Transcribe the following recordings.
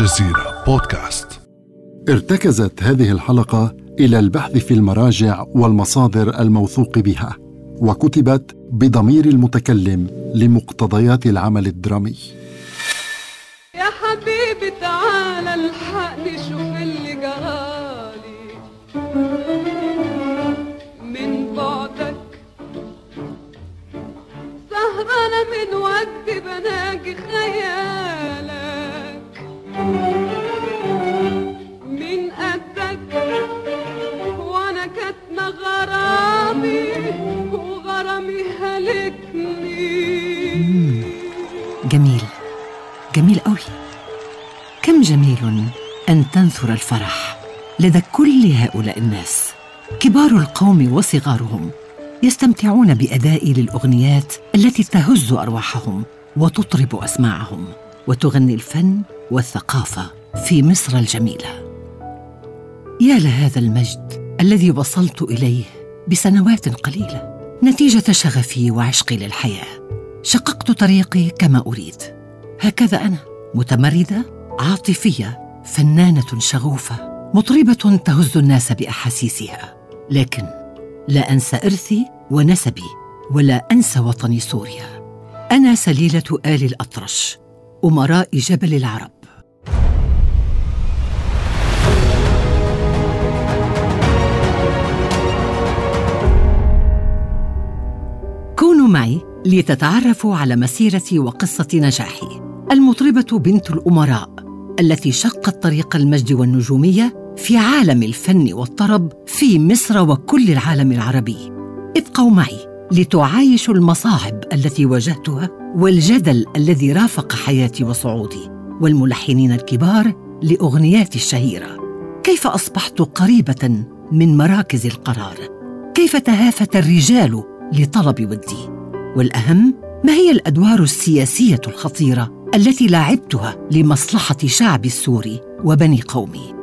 الجزيرة بودكاست. ارتكزت هذه الحلقة إلى البحث في المراجع والمصادر الموثوق بها وكتبت بضمير المتكلم لمقتضيات العمل الدرامي. يا حبيبي تعال الحقني شوف اللي جرالي من بعدك سهرانة من وقت بناجي خيالك من وأنا غرامي وغرامي هلكني. جميل. جميل قوي. كم جميل أن تنثر الفرح لدى كل هؤلاء الناس. كبار القوم وصغارهم يستمتعون بادائي للأغنيات التي تهز أرواحهم وتطرب أسماعهم وتغني الفن والثقافة في مصر الجميلة. يا لهذا المجد الذي وصلت إليه بسنوات قليلة نتيجة شغفي وعشقي للحياة. شققت طريقي كما أريد. هكذا أنا متمردة عاطفية فنانة شغوفة مطربة تهز الناس بأحاسيسها. لكن لا أنسى إرثي ونسبي ولا أنسى وطني سوريا. أنا سليلة آل الأطرش أمراء جبل العرب. كونوا معي لتتعرفوا على مسيرتي وقصة نجاحي. المطربة بنت الأمراء التي شقت طريق المجد والنجومية في عالم الفن والطرب في مصر وكل العالم العربي. ابقوا معي لتعايشوا المصاعب التي واجهتها والجدل الذي رافق حياتي وصعودي. والملحنين الكبار لاغنياتي الشهيرة. كيف أصبحت قريبة من مراكز القرار؟ كيف تهافت الرجال لطلب ودي؟ والأهم ما هي الأدوار السياسية الخطيرة التي لعبتها لمصلحة شعبي السوري وبني قومي؟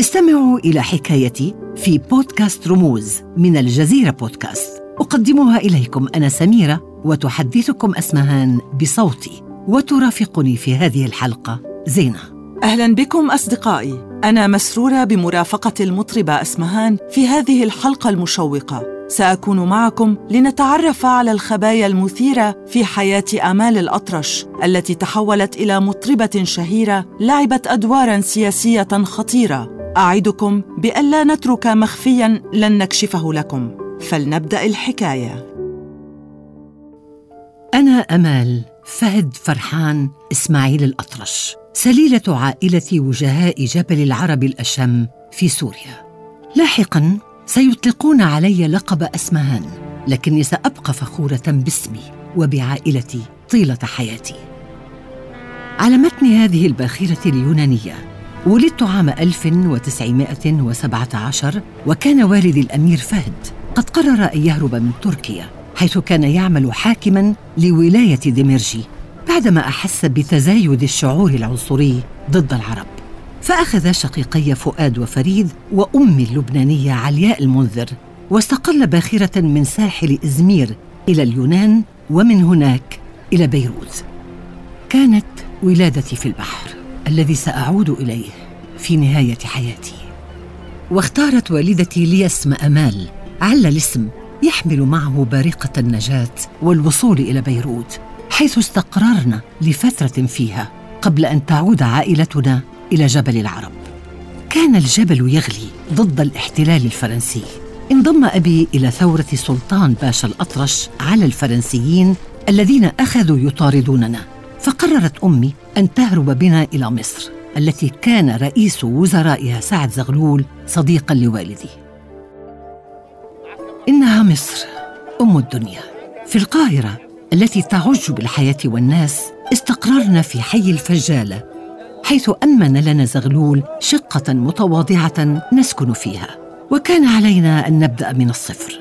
استمعوا إلى حكايتي في بودكاست رموز من الجزيرة بودكاست. أقدمها إليكم أنا سميرة وتحدثكم أسمهان بصوتي. وترافقني في هذه الحلقة. زينة. أهلا بكم أصدقائي. أنا مسرورة بمرافقة المطربة أسمهان في هذه الحلقة المشوقة. سأكون معكم لنتعرف على الخبايا المثيرة في حياة آمال الأطرش التي تحولت إلى مطربة شهيرة لعبت أدوارا سياسية خطيرة. أعدكم بألا نترك مخفيا لن نكشفه لكم. فلنبدأ الحكاية. أنا آمال. فهد فرحان إسماعيل الأطرش. سليلة عائلة وجهاء جبل العرب الأشم في سوريا. لاحقا سيطلقون علي لقب أسمهان لكني سأبقى فخورة باسمي وبعائلتي طيلة حياتي. على متن هذه الباخرة اليونانية ولدت عام 1917 وكان والدي الأمير فهد قد قرر أن يهرب من تركيا. حيث كان يعمل حاكما لولاية دمرجي بعدما أحس بتزايد الشعور العنصري ضد العرب. فأخذ شقيقي فؤاد وفريد وامي اللبنانية علياء المنذر واستقل باخرة من ساحل إزمير إلى اليونان ومن هناك إلى بيروت. كانت ولادتي في البحر الذي سأعود إليه في نهاية حياتي. واختارت والدتي لي اسم امال عل الاسم يحمل معه بارقة النجاة والوصول إلى بيروت حيث استقررنا لفترة فيها قبل أن تعود عائلتنا إلى جبل العرب. كان الجبل يغلي ضد الاحتلال الفرنسي. انضم أبي إلى ثورة سلطان باشا الأطرش على الفرنسيين الذين أخذوا يطاردوننا. فقررت أمي أن تهرب بنا إلى مصر التي كان رئيس وزرائها سعد زغلول صديقا لوالدي. إنها مصر أم الدنيا. في القاهرة التي تعج بالحياة والناس استقررنا في حي الفجالة حيث أمن لنا زغلول شقة متواضعة نسكن فيها. وكان علينا أن نبدأ من الصفر.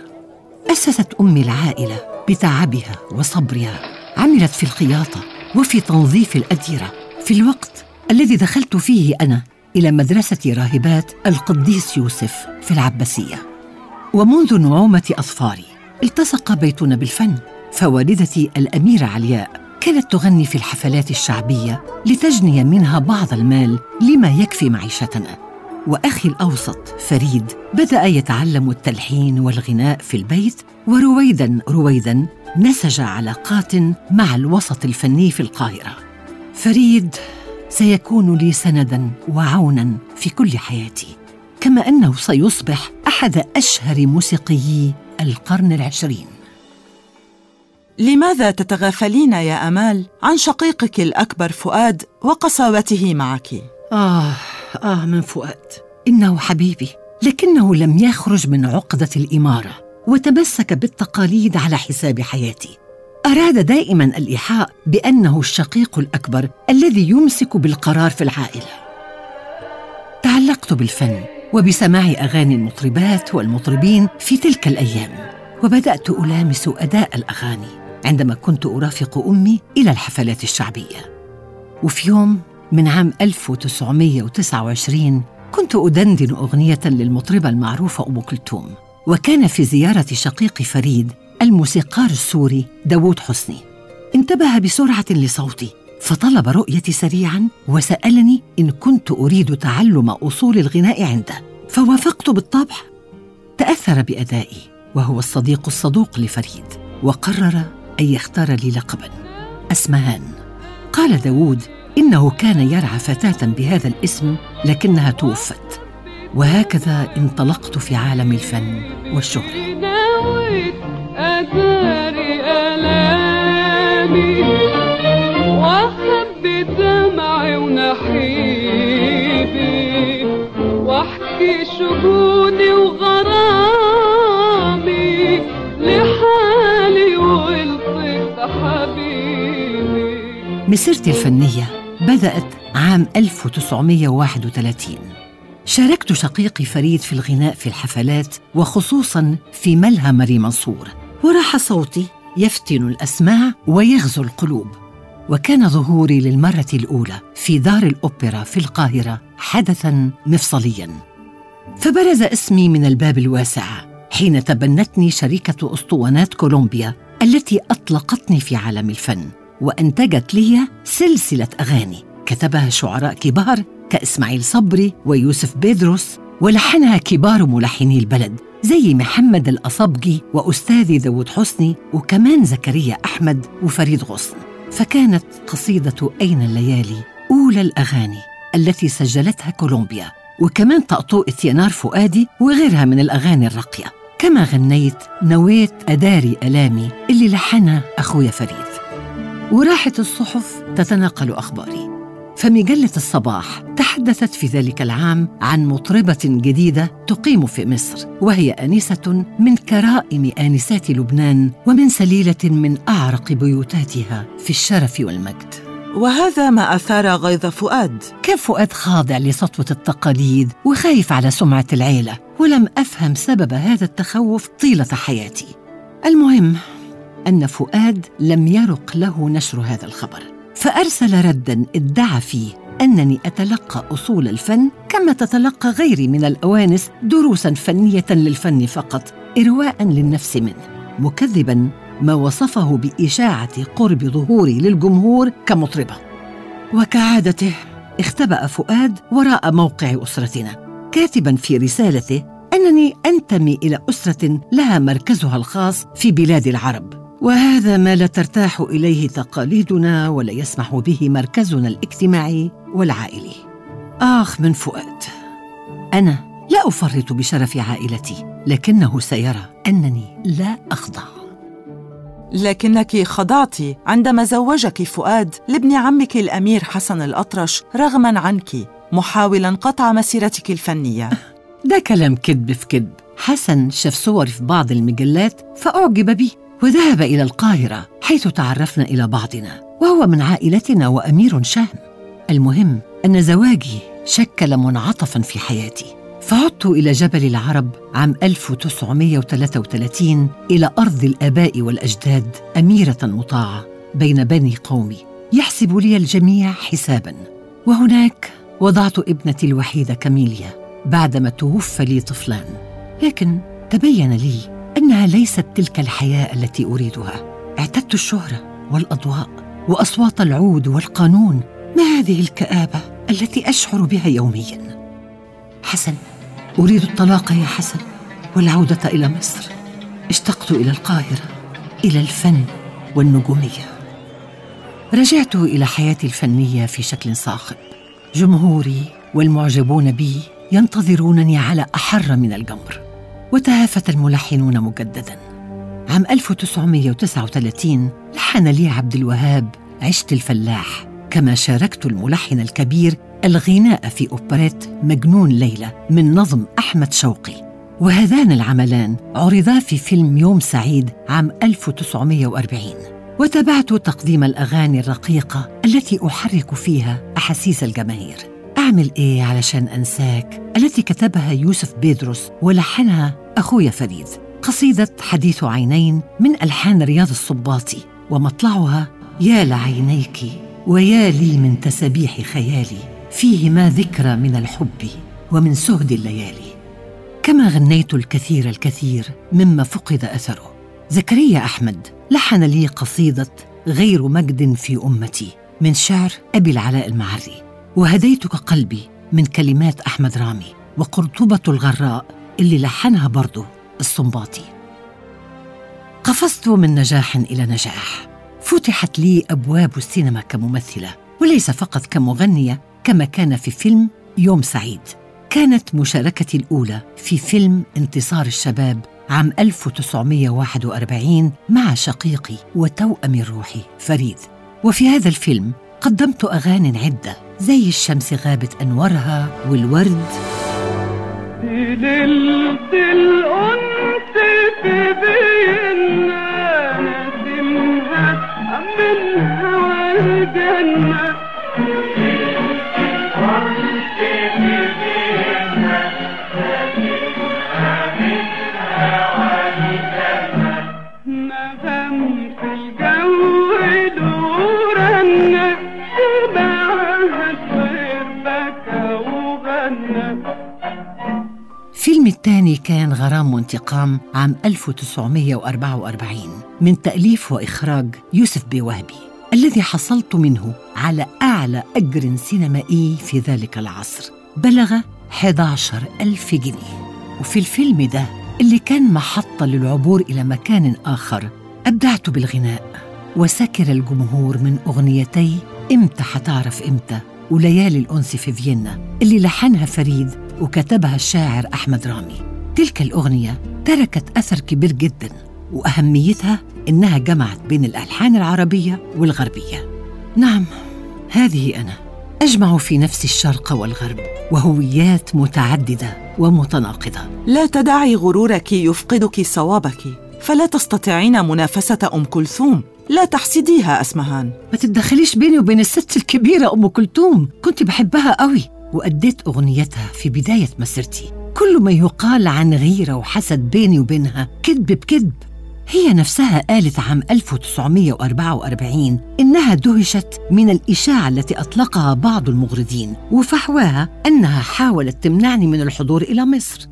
أسست امي العائلة بتعبها وصبرها. عملت في الخياطة وفي تنظيف الأديرة. في الوقت الذي دخلت فيه أنا إلى مدرسة راهبات القديس يوسف في العباسية. ومنذ نعومة اظفاري التصق بيتنا بالفن. فوالدتي الأميرة علياء كانت تغني في الحفلات الشعبية لتجني منها بعض المال لما يكفي معيشتنا. وأخي الأوسط فريد بدأ يتعلم التلحين والغناء في البيت ورويدا رويدا نسج علاقات مع الوسط الفني في القاهرة. فريد سيكون لي سندا وعونا في كل حياتي. كما أنه سيصبح أحد أشهر موسيقيي القرن العشرين. لماذا تتغافلين يا أمال عن شقيقك الأكبر فؤاد وقساوته معك؟ آه آه من فؤاد. إنه حبيبي لكنه لم يخرج من عقدة الإمارة وتمسك بالتقاليد على حساب حياتي. أراد دائما الإيحاء بأنه الشقيق الأكبر الذي يمسك بالقرار في العائلة. تعلقت بالفن وبسماع أغاني المطربات والمطربين في تلك الأيام وبدأت ألامس أداء الأغاني عندما كنت أرافق أمي إلى الحفلات الشعبية. وفي يوم من عام 1929 كنت أدندن أغنية للمطربة المعروفة أم كلثوم وكان في زيارة شقيقي فريد الموسيقار السوري داوود حسني. انتبه بسرعة لصوتي. فطلب رؤيتي سريعا وسألني إن كنت أريد تعلم أصول الغناء عنده فوافقت بالطبع. تأثر بأدائي وهو الصديق الصدوق لفريد وقرر أن يختار لي لقبا. أسمهان. قال داوود إنه كان يرعى فتاة بهذا الاسم لكنها توفت. وهكذا انطلقت في عالم الفن والشهرة. ونحيبي وأحكي شجوني وغرامي لحالي ولطف حبيبي. مسيرتي الفنية بدأت عام 1931 شاركت شقيقي فريد في الغناء في الحفلات وخصوصا في ملهى ماري منصور وراح صوتي يفتن الأسماع ويغزو القلوب. وكان ظهوري للمرة الأولى في دار الأوبرا في القاهرة حدثا مفصليا. فبرز اسمي من الباب الواسع حين تبنتني شركة أسطوانات كولومبيا التي أطلقتني في عالم الفن وأنتجت لي سلسلة أغاني كتبها شعراء كبار كإسماعيل صبري ويوسف بيدروس ولحنها كبار ملحني البلد زي محمد الأصبجي وأستاذي داود حسني وكمان زكريا أحمد وفريد غصن. فكانت قصيدة أين الليالي أولى الأغاني التي سجلتها كولومبيا وكمان طقطوقة ينار فؤادي وغيرها من الأغاني الراقية. كما غنيت نويت أداري ألامي اللي لحنها أخويا فريد. وراحت الصحف تتناقل أخباري. فمجلة الصباح تحدثت في ذلك العام عن مطربة جديدة تقيم في مصر وهي آنسة من كرائم آنسات لبنان ومن سليلة من أعرق بيوتاتها في الشرف والمجد. وهذا ما أثار غيظ فؤاد. كان فؤاد خاضع لسطوة التقاليد وخايف على سمعة العيلة ولم أفهم سبب هذا التخوف طيلة حياتي. المهم أن فؤاد لم يرق له نشر هذا الخبر. فأرسل ردا ادعى فيه أنني أتلقى أصول الفن كما تتلقى غيري من الأوانس دروسا فنية للفن فقط إرواء للنفس منه مكذبا ما وصفه بإشاعة قرب ظهوري للجمهور كمطربة. وكعادته اختبأ فؤاد وراء موقع أسرتنا كاتبا في رسالته أنني أنتمي إلى أسرة لها مركزها الخاص في بلاد العرب. وهذا ما لا ترتاح إليه تقاليدنا ولا يسمح به مركزنا الاجتماعي والعائلي. آخ من فؤاد أنا لا أفرط بشرف عائلتي لكنه سيرى أنني لا أخضع. لكنك خضعت عندما زوجك فؤاد لابن عمك الأمير حسن الأطرش رغما عنك محاولا قطع مسيرتك الفنية. ده كلام كذب في كذب حسن شاف صوري في بعض المجلات فأعجب بي وذهب إلى القاهرة حيث تعرفنا إلى بعضنا وهو من عائلتنا وأمير شهم المهم أن زواجي شكل منعطفا في حياتي. فعدت إلى جبل العرب عام 1933 إلى أرض الآباء والأجداد أميرة مطاعة بين بني قومي. يحسب لي الجميع حسابا. وهناك وضعت ابنتي الوحيدة كاميليا بعدما توفى لي طفلان. لكن تبين لي إنها ليست تلك الحياة التي أريدها. اعتدت الشهرة والأضواء وأصوات العود والقانون. ما هذه الكآبة التي أشعر بها يوميا؟ حسن أريد الطلاق يا حسن والعودة إلى مصر. اشتقت إلى القاهرة إلى الفن والنجومية. رجعت إلى حياتي الفنية في شكل صاخب. جمهوري والمعجبون بي ينتظرونني على أحر من الجمر وتهافت الملحنون مجددا. عام 1939 لحن لي عبد الوهاب عشت الفلاح كما شاركت الملحن الكبير الغناء في أوبريت مجنون ليلى من نظم أحمد شوقي. وهذان العملان عرضا في فيلم يوم سعيد عام 1940 وتابعت تقديم الأغاني الرقيقة التي أحرك فيها أحاسيس الجماهير. أعمل إيه علشان أنساك؟ التي كتبها يوسف بيدروس ولحنها أخويا فريد. قصيدة حديث عينين من ألحان رياض الصباطي ومطلعها يا لعينيك ويا لي من تسابيح خيالي فيه ما ذكرى من الحب ومن سهد الليالي كما غنيت الكثير الكثير مما فقد أثره. زكريا أحمد لحن لي قصيدة غير مجد في أمتي من شعر أبي العلاء المعري. وهديتك قلبي من كلمات أحمد رامي وقرطبة الغراء اللي لحنها برضه الصنباطي. قفزت من نجاح إلى نجاح. فتحت لي أبواب السينما كممثلة وليس فقط كمغنية كما كان في فيلم يوم سعيد. كانت مشاركتي الأولى في فيلم انتصار الشباب عام 1941 مع شقيقي وتوأم روحي فريد. وفي هذا الفيلم قدمت أغاني عدة زي الشمس غابت أنورها والورد. في فيلم الثاني كان غرام وانتقام عام 1944 من تأليف وإخراج يوسف بوهبي الذي حصلت منه على أعلى أجر سينمائي في ذلك العصر. بلغ 11 ألف جنيه. وفي الفيلم ده اللي كان محطة للعبور إلى مكان آخر أبدعت بالغناء وسكر الجمهور من أغنيتي إمتى حتعرف إمتى وليالي الأنس في فيينا اللي لحنها فريد وكتبها الشاعر أحمد رامي. تلك الأغنية تركت أثر كبير جدا وأهميتها إنها جمعت بين الألحان العربية والغربية. نعم هذه أنا. أجمع في نفسي الشرق والغرب وهويات متعددة ومتناقضة. لا تدعي غرورك يفقدك صوابك فلا تستطيعين منافسة أم كلثوم. لا تحسديها أسمهان. ما تتدخليش بيني وبين الست الكبيرة أم كلثوم. كنت بحبها قوي وأديت أغنيتها في بداية مسيرتي. كل ما يقال عن غيرة وحسد بيني وبينها كذب بكذب هي نفسها قالت عام 1944 إنها دهشت من الإشاعة التي أطلقها بعض المغردين وفحواها أنها حاولت تمنعني من الحضور إلى مصر.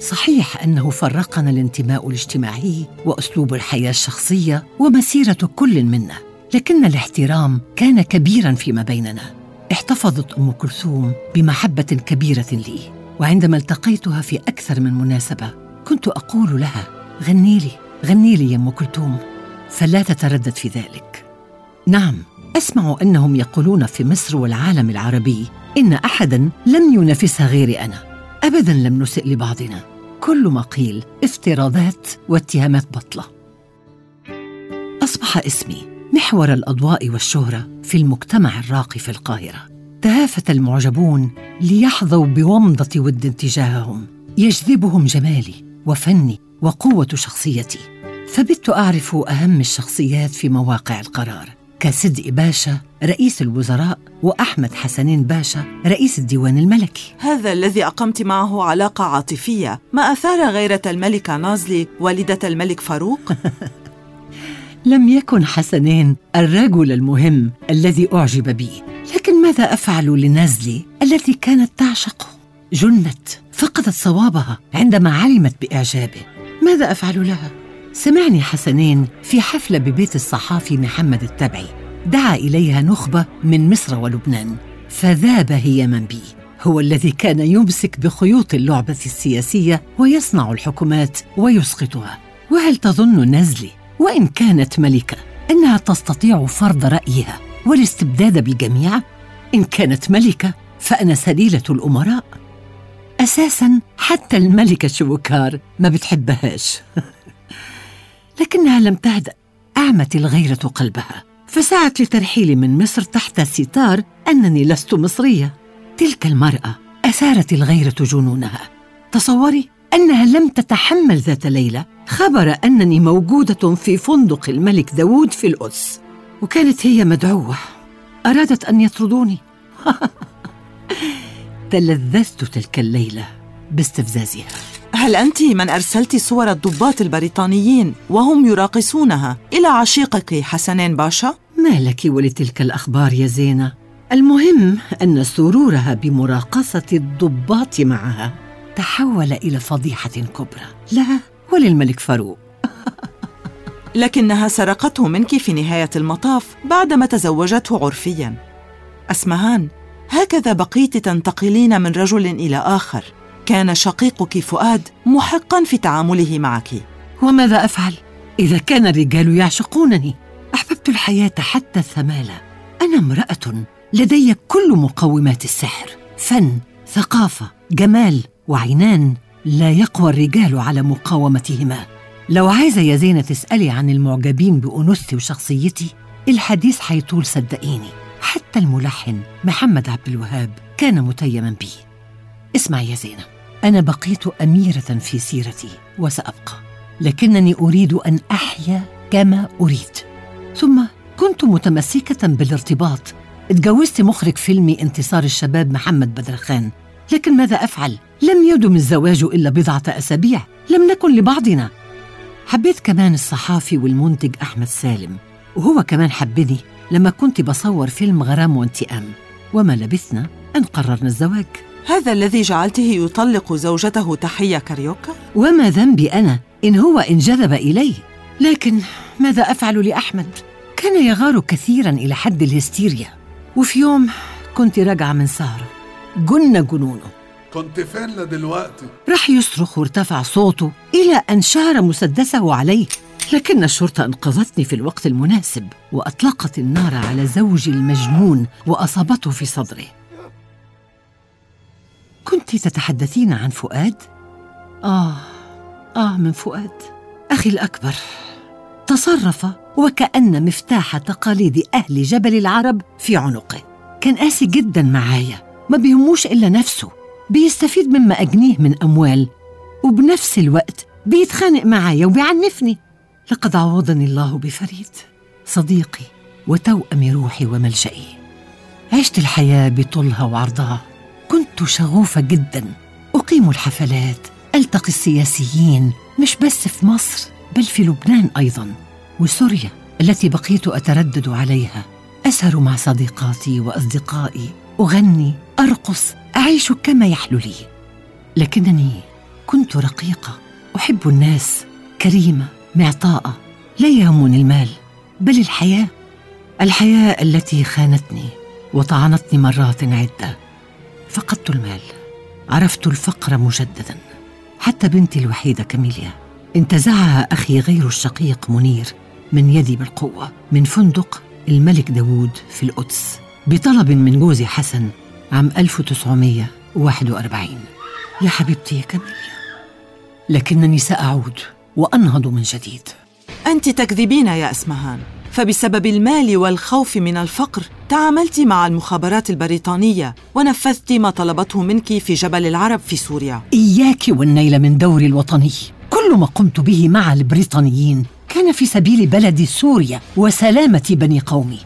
صحيح أنه فرقنا الانتماء الاجتماعي وأسلوب الحياة الشخصية ومسيرة كل منا لكن الاحترام كان كبيرا فيما بيننا. احتفظت أم كلثوم بمحبة كبيرة لي وعندما التقيتها في أكثر من مناسبة كنت أقول لها غني لي غني لي يا أم كلثوم. فلا تتردد في ذلك. نعم أسمع أنهم يقولون في مصر والعالم العربي إن أحدا لم ينافسها غيري أنا أبدا لم نسئ لبعضنا. كل ما قيل افتراضات واتهامات بطلة. أصبح اسمي محور الأضواء والشهرة في المجتمع الراقي في القاهرة. تهافت المعجبون ليحظوا بومضة ود تجاههم يجذبهم جمالي وفني وقوة شخصيتي. فبت أعرف أهم الشخصيات في مواقع القرار. كصدقي باشا رئيس الوزراء وأحمد حسنين باشا رئيس الديوان الملكي. هذا الذي أقمت معه علاقة عاطفية ما أثار غيرة الملكة نازلي والدة الملك فاروق؟ لم يكن حسنين الرجل المهم الذي أعجب بي. لكن ماذا أفعل لنزلي التي كانت تعشقه؟ جنت فقدت صوابها عندما علمت بإعجابه. ماذا أفعل لها؟ سمعني حسنين في حفلة ببيت الصحافي محمد التبعي. دعا إليها نخبة من مصر ولبنان. فذاب هياما بي. هو الذي كان يمسك بخيوط اللعبة السياسية ويصنع الحكومات ويسقطها. وهل تظن نزلي وإن كانت ملكة أنها تستطيع فرض رأيها والاستبداد بالجميع؟ إن كانت ملكة فأنا سليلة الأمراء. أساسا حتى الملكة شوكار ما بتحبهاش. لكنها لم تهدأ أعمت الغيرة قلبها. فسعت لترحيلي من مصر تحت ستار أنني لست مصرية. تلك المرأة أثارت الغيرة جنونها. تصوري أنها لم تتحمل ذات ليلة خبر أنني موجودة في فندق الملك داوود في القدس وكانت هي مدعوة. أرادت أن يطردوني. تلذذت تلك الليلة باستفزازها. هل أنت من أرسلت صور الضباط البريطانيين وهم يراقصونها إلى عشيقك حسنين باشا؟ ما لك ولتلك الأخبار يا زينة؟ المهم أن سرورها بمراقصة الضباط معها تحول إلى فضيحة كبرى. لها وللملك فاروق. لكنها سرقته منك في نهاية المطاف بعدما تزوجته عرفياً. أسمهان هكذا بقيت تنتقلين من رجل إلى آخر. كان شقيقك فؤاد محقا في تعامله معك. وماذا أفعل؟ إذا كان الرجال يعشقونني. أحببت الحياة حتى الثمالة أنا امرأة لدي كل مقومات السحر. فن ثقافة جمال وعنان. لا يقوى الرجال على مقاومتهما. لو عايزة يا زينة تسألي عن المعجبين بأنوثتي وشخصيتي الحديث حيطول صدقيني. حتى الملحن محمد عبد الوهاب كان متيما بي اسمعي يا زينة أنا بقيت أميرة في سيرتي وسأبقى لكنني أريد أن أحيا كما أريد. ثم كنت متمسكة بالارتباط. اتجوزت مخرج فيلمي انتصار الشباب محمد بدرخان لكن ماذا أفعل؟ لم يدم الزواج إلا بضعة أسابيع. لم نكن لبعضنا. حبيت كمان الصحافي والمنتج أحمد سالم. وهو كمان حبني. لما كنت بصور فيلم غرام وانتقام. وما لبثنا أن قررنا الزواج. هذا الذي جعلته يطلق زوجته تحية كاريوكا؟ وما ذنبي أنا إن هو انجذب إلي لكن ماذا أفعل لأحمد؟ كان يغار كثيرا إلى حد الهستيريا. وفي يوم كنت راجعة من سهرة. جن جنونه. كنت فين لدلوقتي؟ راح يصرخ وارتفع صوته إلى أن شار مسدسه عليه لكن الشرطة أنقذتني في الوقت المناسب وأطلقت النار على زوجي المجنون وأصابته في صدره. كنت تتحدثين عن فؤاد؟ آه آه من فؤاد. أخي الأكبر تصرف وكأن مفتاح تقاليد أهل جبل العرب في عنقه. كان قاسي جدا معايا. ما بيهموش إلا نفسه بيستفيد مما أجنيه من أموال وبنفس الوقت بيتخانق معايا وبيعنفني. لقد عوضني الله بفريد صديقي وتوأم روحي وملجئي. عشت الحياة بطولها وعرضها. كنت شغوفة جدا. أقيم الحفلات ألتقي السياسيين مش بس في مصر بل في لبنان أيضا وسوريا التي بقيت أتردد عليها. أسهر مع صديقاتي وأصدقائي أغني أرقص أعيش كما يحلو لي. لكنني كنت رقيقة. أحب الناس. كريمة. معطاءة. لا يهمني المال. بل الحياة. الحياة التي خانتني وطعنتني مرات عدة. فقدت المال. عرفت الفقر مجددا. حتى بنتي الوحيدة كاميليا. انتزعها أخي غير الشقيق منير من يدي بالقوة. من فندق الملك داوود في القدس. بطلب من جوزي حسن عام 1941 يا حبيبتي يا كاميليا لكنني سأعود وأنهض من جديد. أنت تكذبين يا أسمهان. فبسبب المال والخوف من الفقر تعاملت مع المخابرات البريطانية ونفذت ما طلبته منك في جبل العرب في سوريا. إياك والنيل من دوري الوطني. كل ما قمت به مع البريطانيين كان في سبيل بلدي سوريا وسلامة بني قومي.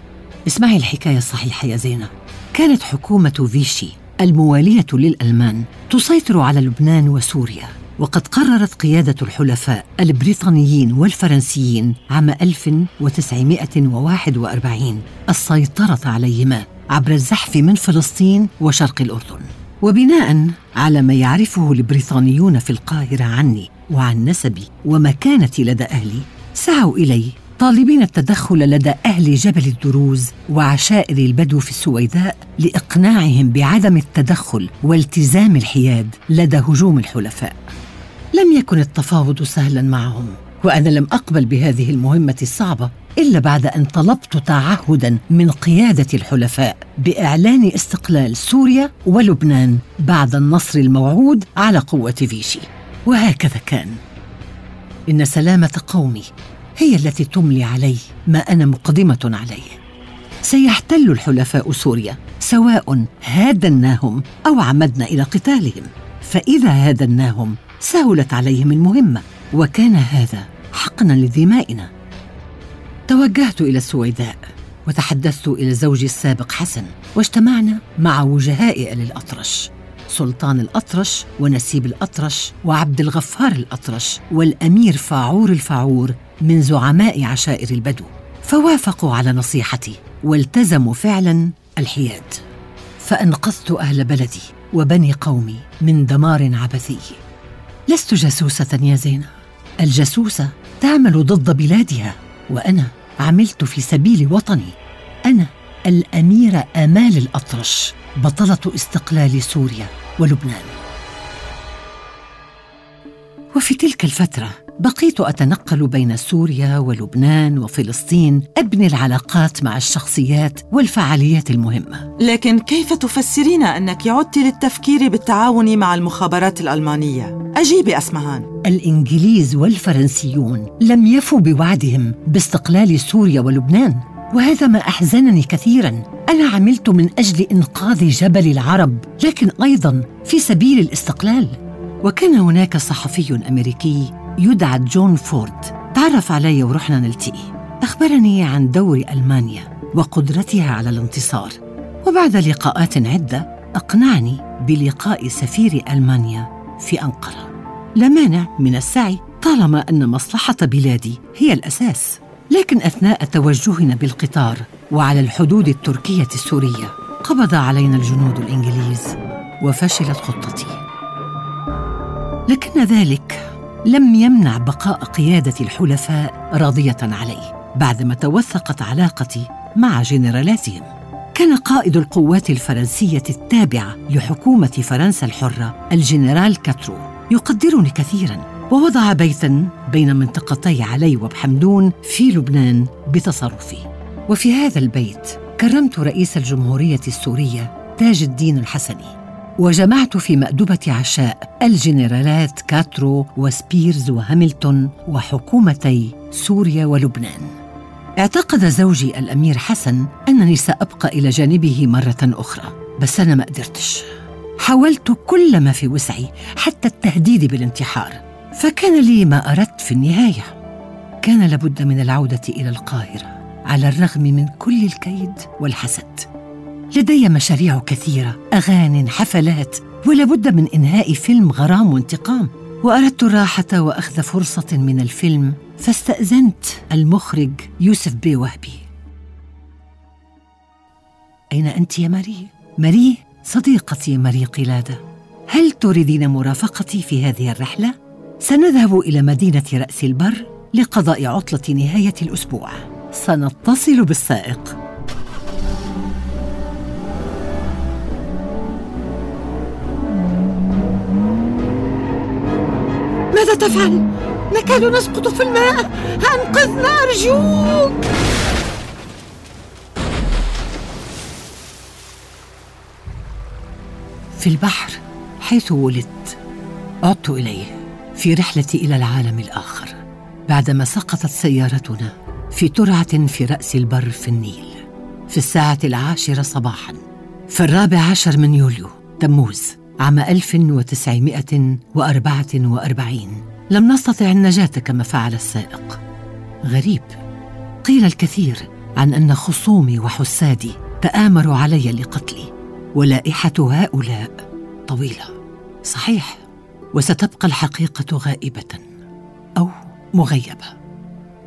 اسمعي الحكاية الصحيحة يا زينة كانت حكومة فيشي الموالية للألمان تسيطر على لبنان وسوريا وقد قررت قيادة الحلفاء البريطانيين والفرنسيين عام 1941 السيطرة عليهما عبر الزحف من فلسطين وشرق الأردن. وبناء على ما يعرفه البريطانيون في القاهرة عني وعن نسبي ومكانتي لدى أهلي سعوا إلي طالبين التدخل لدى أهل جبل الدروز وعشائر البدو في السويداء لإقناعهم بعدم التدخل والتزام الحياد لدى هجوم الحلفاء. لم يكن التفاوض سهلا معهم وأنا لم أقبل بهذه المهمة الصعبة إلا بعد أن طلبت تعهدا من قيادة الحلفاء بإعلان استقلال سوريا ولبنان بعد النصر الموعود على قوة فيشي. وهكذا كان. إن سلامة قومي. هي التي تملي علي ما أنا مقدمة عليه. سيحتل الحلفاء سوريا سواء هادناهم أو عمدنا إلى قتالهم. فإذا هادناهم سهلت عليهم المهمة وكان هذا حقنا لدمائنا. توجهت إلى السويداء وتحدثت إلى زوجي السابق حسن واجتمعنا مع وجهاء آل الأطرش سلطان الأطرش ونسيب الأطرش وعبد الغفار الأطرش والأمير فاعور الفاعور من زعماء عشائر البدو فوافقوا على نصيحتي والتزموا فعلا الحياد. فأنقذت أهل بلدي وبني قومي من دمار عبثي. لست جاسوسة يا زينة الجاسوسة تعمل ضد بلادها وأنا عملت في سبيل وطني. أنا الأميرة آمال الأطرش بطلة استقلال سوريا ولبنان. وفي تلك الفترة بقيت أتنقل بين سوريا ولبنان وفلسطين أبني العلاقات مع الشخصيات والفعاليات المهمة. لكن كيف تفسرين أنك عدت للتفكير بالتعاون مع المخابرات الألمانية؟ أجيبي أسمهان. الإنجليز والفرنسيون لم يفوا بوعدهم باستقلال سوريا ولبنان وهذا ما أحزنني كثيراً. أنا عملت من أجل إنقاذ جبل العرب لكن أيضاً في سبيل الاستقلال. وكان هناك صحفي أمريكي يدعى جون فورد. تعرف علي ورحنا نلتقي. أخبرني عن دور ألمانيا وقدرتها على الانتصار. وبعد لقاءات عدة أقنعني بلقاء سفير ألمانيا في أنقرة. لا مانع من السعي طالما أن مصلحة بلادي هي الأساس. لكن أثناء توجهنا بالقطار وعلى الحدود التركية السورية قبض علينا الجنود الإنجليز وفشلت خطتي. لكن ذلك لم يمنع بقاء قيادة الحلفاء راضية عليّ بعدما توثقت علاقتي مع جنرالاتهم. كان قائد القوات الفرنسية التابعة لحكومة فرنسا الحرة الجنرال كاترو يقدرني كثيراً. ووضع بيتا بين منطقتي عاليه وبحمدون في لبنان بتصرفي. وفي هذا البيت كرمت رئيس الجمهورية السورية تاج الدين الحسني. وجمعت في مأدبة عشاء الجنرالات كاترو وسبيرز وهاملتون وحكومتي سوريا ولبنان. اعتقد زوجي الأمير حسن أنني سأبقى إلى جانبه مرة أخرى بس أنا ما قدرتش. حاولت كل ما في وسعي حتى التهديد بالانتحار فكان لي ما أردت في النهاية. كان لابد من العودة إلى القاهرة على الرغم من كل الكيد والحسد. لدي مشاريع كثيرة أغاني حفلات ولابد من إنهاء فيلم غرام وانتقام. وأردت الراحة وأخذ فرصة من الفيلم فاستأذنت المخرج يوسف بي وهبي. أين أنت يا ماري؟ ماري صديقتي ماري قلادة. هل تريدين مرافقتي في هذه الرحلة؟ سنذهب إلى مدينة رأس البر لقضاء عطلة نهاية الأسبوع. سنتصل بالسائق. ماذا تفعل؟ نكاد نسقط في الماء. أنقذنا أرجوك في البحر حيث ولدت عدت إليه في رحلتي إلى العالم الآخر بعدما سقطت سيارتنا في ترعة في رأس البر في النيل في الساعة العاشرة صباحا في الرابع عشر من يوليو تموز عام 1944 لم نستطع النجاة كما فعل السائق. غريب. قيل الكثير عن أن خصومي وحسادي تآمروا علي لقتلي ولائحة هؤلاء طويلة. صحيح. وستبقى الحقيقة غائبة أو مغيبة.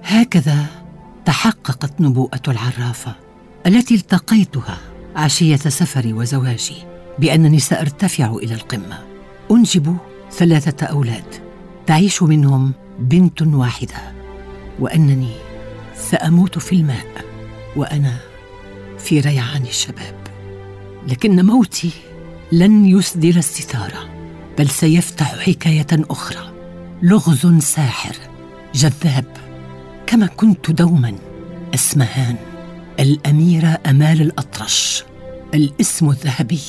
هكذا تحققت نبوءة العرافة التي التقيتها عشية سفري وزواجي. بأنني سأرتفع إلى القمة. أنجب ثلاثة أولاد. تعيش منهم بنت واحدة. وأنني سأموت في الماء. وأنا في ريعان الشباب. لكن موتي لن يسدل الستارة بل سيفتح حكاية أخرى. لغز ساحر. جذاب. كما كنت دوما. أسمهان. الاميره أمال الأطرش. الاسم الذهبي.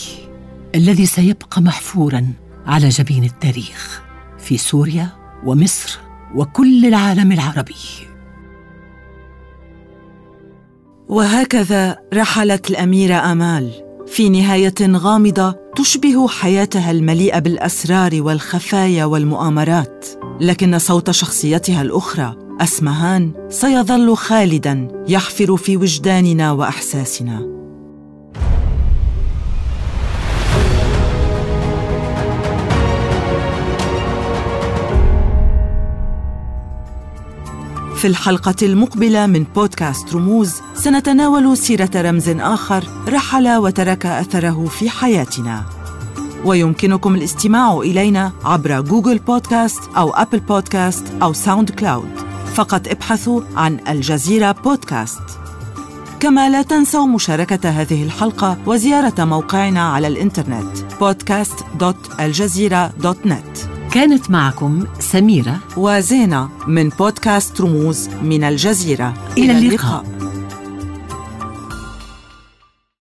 الذي سيبقى محفورا على جبين التاريخ في سوريا ومصر وكل العالم العربي. وهكذا رحلت الأميرة آمال في نهاية غامضة تشبه حياتها المليئة بالأسرار والخفايا والمؤامرات لكن صوت شخصيتها الأخرى أسمهان سيظل خالدا يحفر في وجداننا وأحساسنا. في الحلقة المقبلة من بودكاست رموز سنتناول سيرة رمز آخر رحل وترك أثره في حياتنا. ويمكنكم الاستماع إلينا عبر جوجل بودكاست أو أبل بودكاست أو ساوند كلاود. فقط ابحثوا عن الجزيرة بودكاست. كما لا تنسوا مشاركة هذه الحلقة وزيارة موقعنا على الإنترنت podcast.aljazeera.net كانت معكم سميرة وزينة من بودكاست رموز من الجزيرة إلى اللقاء.